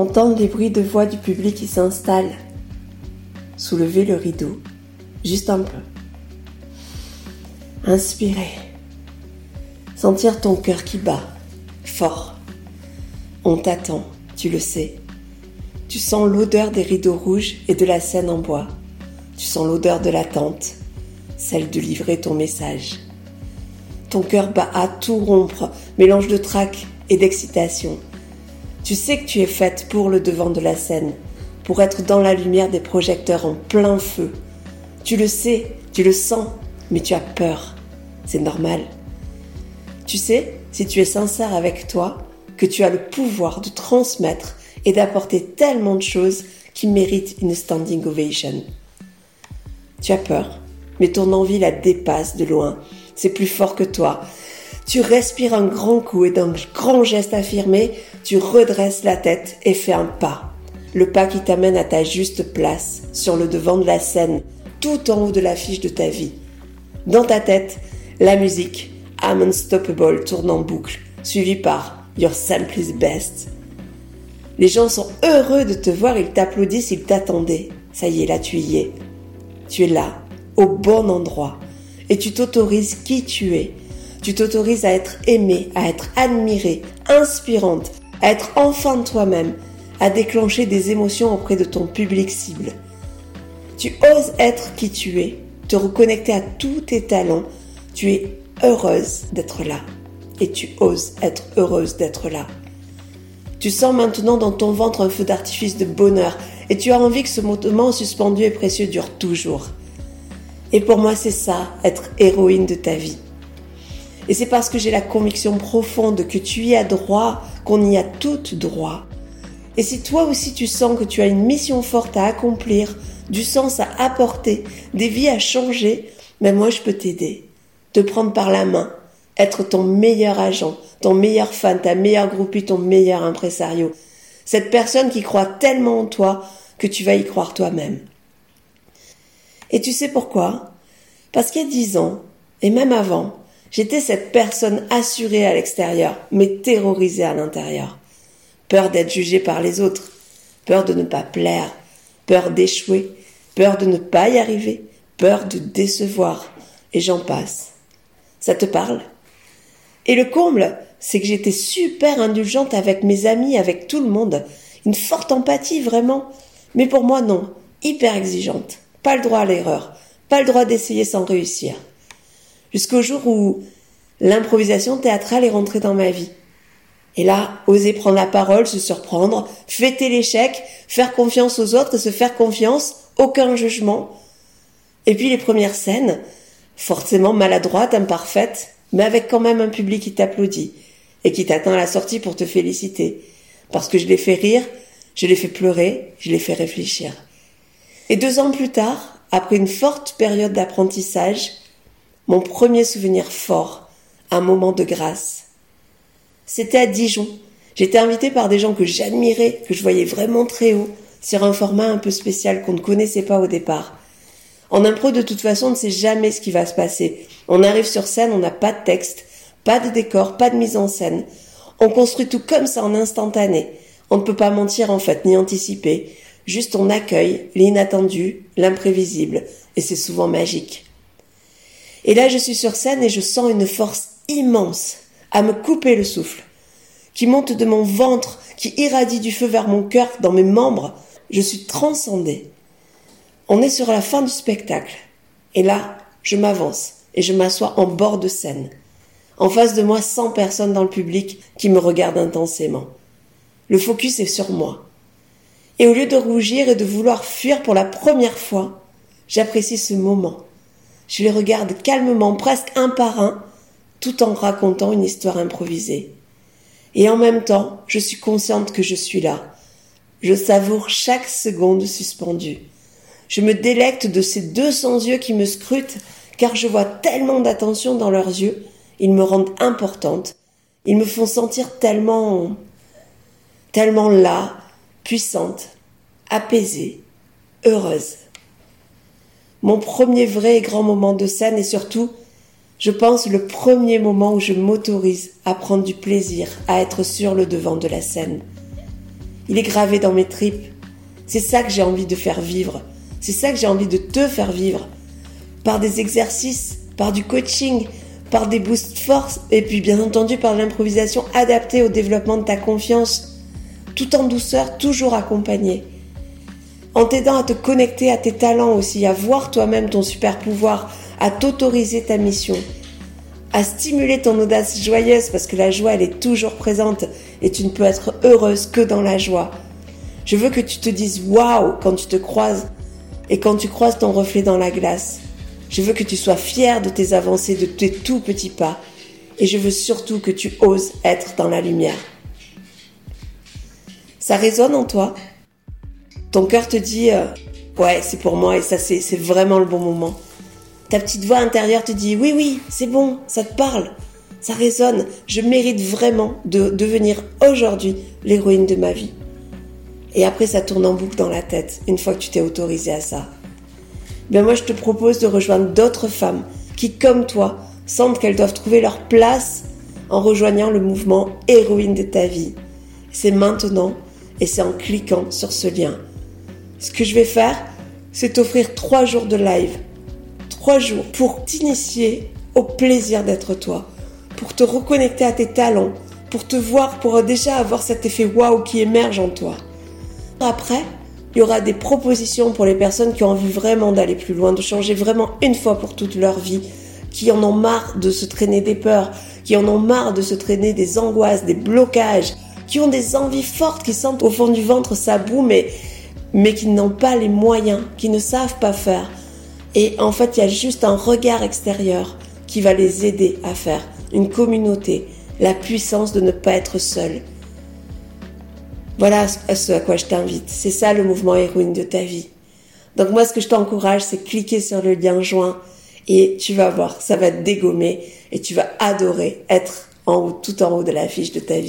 Entendre les bruits de voix du public qui s'installe. Soulever le rideau. Juste un peu. Inspirer. Sentir ton cœur qui bat. Fort. On t'attend, tu le sais. Tu sens l'odeur des rideaux rouges et de la scène en bois. Tu sens l'odeur de l'attente, celle de livrer ton message. Ton cœur bat à tout rompre, mélange de trac et d'excitation. Tu sais que tu es faite pour le devant de la scène, pour être dans la lumière des projecteurs en plein feu. Tu le sais, tu le sens, mais tu as peur. C'est normal. Tu sais, si tu es sincère avec toi, que tu as le pouvoir de transmettre et d'apporter tellement de choses qui méritent une standing ovation. Tu as peur, mais ton envie la dépasse de loin. C'est plus fort que toi. Tu respires un grand coup et d'un grand geste affirmé, tu redresses la tête et fais un pas. Le pas qui t'amène à ta juste place, sur le devant de la scène, tout en haut de l'affiche de ta vie. Dans ta tête, la musique, I'm Unstoppable, tourne en boucle, suivie par Your Sample is Best. Les gens sont heureux de te voir, ils t'applaudissent, ils t'attendaient. Ça y est, là tu y es. Tu es là, au bon endroit. Et tu t'autorises qui tu es. Tu t'autorises à être aimé, à être admiré, inspirante, à être enfin de toi-même, à déclencher des émotions auprès de ton public cible. Tu oses être qui tu es, te reconnecter à tous tes talents. Tu es heureuse d'être là. Et tu oses être heureuse d'être là. Tu sens maintenant dans ton ventre un feu d'artifice de bonheur et tu as envie que ce moment suspendu et précieux dure toujours. Et pour moi, c'est ça, être héroïne de ta vie. Et c'est parce que j'ai la conviction profonde que tu y as droit, qu'on y a toutes droit. Et si toi aussi tu sens que tu as une mission forte à accomplir, du sens à apporter, des vies à changer, ben moi je peux t'aider. Te prendre par la main, être ton meilleur agent, ton meilleur fan, ta meilleure groupie, ton meilleur impresario. Cette personne qui croit tellement en toi que tu vas y croire toi-même. Et tu sais pourquoi? Parce qu'il y a dix ans, et même avant, j'étais cette personne assurée à l'extérieur, mais terrorisée à l'intérieur. Peur d'être jugée par les autres, peur de ne pas plaire, peur d'échouer, peur de ne pas y arriver, peur de décevoir, et j'en passe. Ça te parle? Et le comble, c'est que j'étais super indulgente avec mes amis, avec tout le monde. Une forte empathie, vraiment. Mais pour moi, non. Hyper exigeante. Pas le droit à l'erreur. Pas le droit d'essayer sans réussir. Jusqu'au jour où l'improvisation théâtrale est rentrée dans ma vie. Et là, oser prendre la parole, se surprendre, fêter l'échec, faire confiance aux autres, se faire confiance, aucun jugement. Et puis les premières scènes, forcément maladroites, imparfaites, mais avec quand même un public qui t'applaudit et qui t'attend à la sortie pour te féliciter. Parce que je l'ai fait rire, je l'ai fait pleurer, je l'ai fait réfléchir. Et deux ans plus tard, après une forte période d'apprentissage, mon premier souvenir fort, un moment de grâce. C'était à Dijon. J'étais invitée par des gens que j'admirais, que je voyais vraiment très haut, sur un format un peu spécial qu'on ne connaissait pas au départ. En impro, de toute façon, on ne sait jamais ce qui va se passer. On arrive sur scène, on n'a pas de texte, pas de décor, pas de mise en scène. On construit tout comme ça en instantané. On ne peut pas mentir en fait, ni anticiper. Juste on accueille l'inattendu, l'imprévisible, et c'est souvent magique. Et là je suis sur scène et je sens une force immense à me couper le souffle, qui monte de mon ventre, qui irradie du feu vers mon cœur, dans mes membres. Je suis transcendée. On est sur la fin du spectacle. Et là, je m'avance et je m'assois en bord de scène. En face de moi, 100 personnes dans le public qui me regardent intensément. Le focus est sur moi. Et au lieu de rougir et de vouloir fuir pour la première fois, j'apprécie ce moment. Je les regarde calmement, presque un par un, tout en racontant une histoire improvisée. Et en même temps, je suis consciente que je suis là. Je savoure chaque seconde suspendue. Je me délecte de ces deux cents yeux qui me scrutent, car je vois tellement d'attention dans leurs yeux. Ils me rendent importante. Ils me font sentir tellement tellement là, puissante, apaisée, heureuse. Mon premier vrai et grand moment de scène et surtout, je pense, le premier moment où je m'autorise à prendre du plaisir à être sur le devant de la scène. il est gravé dans mes tripes. C'est ça que j'ai envie de faire vivre. C'est ça que j'ai envie de te faire vivre. Par des exercices, par du coaching, par des boosts force et puis bien entendu par l'improvisation adaptée au développement de ta confiance, tout en douceur, toujours accompagné. En t'aidant à te connecter à tes talents aussi, à voir toi-même ton super pouvoir, à t'autoriser ta mission, à stimuler ton audace joyeuse parce que la joie elle est toujours présente et tu ne peux être heureuse que dans la joie. Je veux que tu te dises waouh quand tu te croises et quand tu croises ton reflet dans la glace. Je veux que tu sois fier de tes avancées, de tes tout petits pas. Et je veux surtout que tu oses être dans la lumière. Ça résonne en toi? Ton cœur te dit euh, ouais, c'est pour moi et ça c'est vraiment le bon moment. Ta petite voix intérieure te dit oui oui, c'est bon, ça te parle. Ça résonne, je mérite vraiment de devenir aujourd'hui l'héroïne de ma vie. Et après ça tourne en boucle dans la tête une fois que tu t'es autorisé à ça ben moi je te propose de rejoindre d'autres femmes qui, comme toi, sentent qu'elles doivent trouver leur place en rejoignant le mouvement héroïne de ta vie. C'est maintenant et c'est en cliquant sur ce lien. Ce que je vais faire, c'est t'offrir trois jours de live. Trois jours pour t'initier au plaisir d'être toi, pour te reconnecter à tes talents, pour te voir, pour déjà avoir cet effet waouh qui émerge en toi. Après, il y aura des propositions pour les personnes qui ont envie vraiment d'aller plus loin, de changer vraiment une fois pour toute leur vie, qui en ont marre de se traîner des peurs, qui en ont marre de se traîner des angoisses, des blocages, qui ont des envies fortes, qui sentent au fond du ventre ça boue, mais, mais qui n'ont pas les moyens, qui ne savent pas faire. Et en fait, il y a juste un regard extérieur qui va les aider à faire. Une communauté, la puissance de ne pas être seul. Voilà ce à quoi je t'invite. C'est ça le mouvement héroïne de ta vie. Donc moi, ce que je t'encourage, c'est cliquer sur le lien joint et tu vas voir, ça va te dégommer et tu vas adorer être en haut, tout en haut de la fiche de ta vie.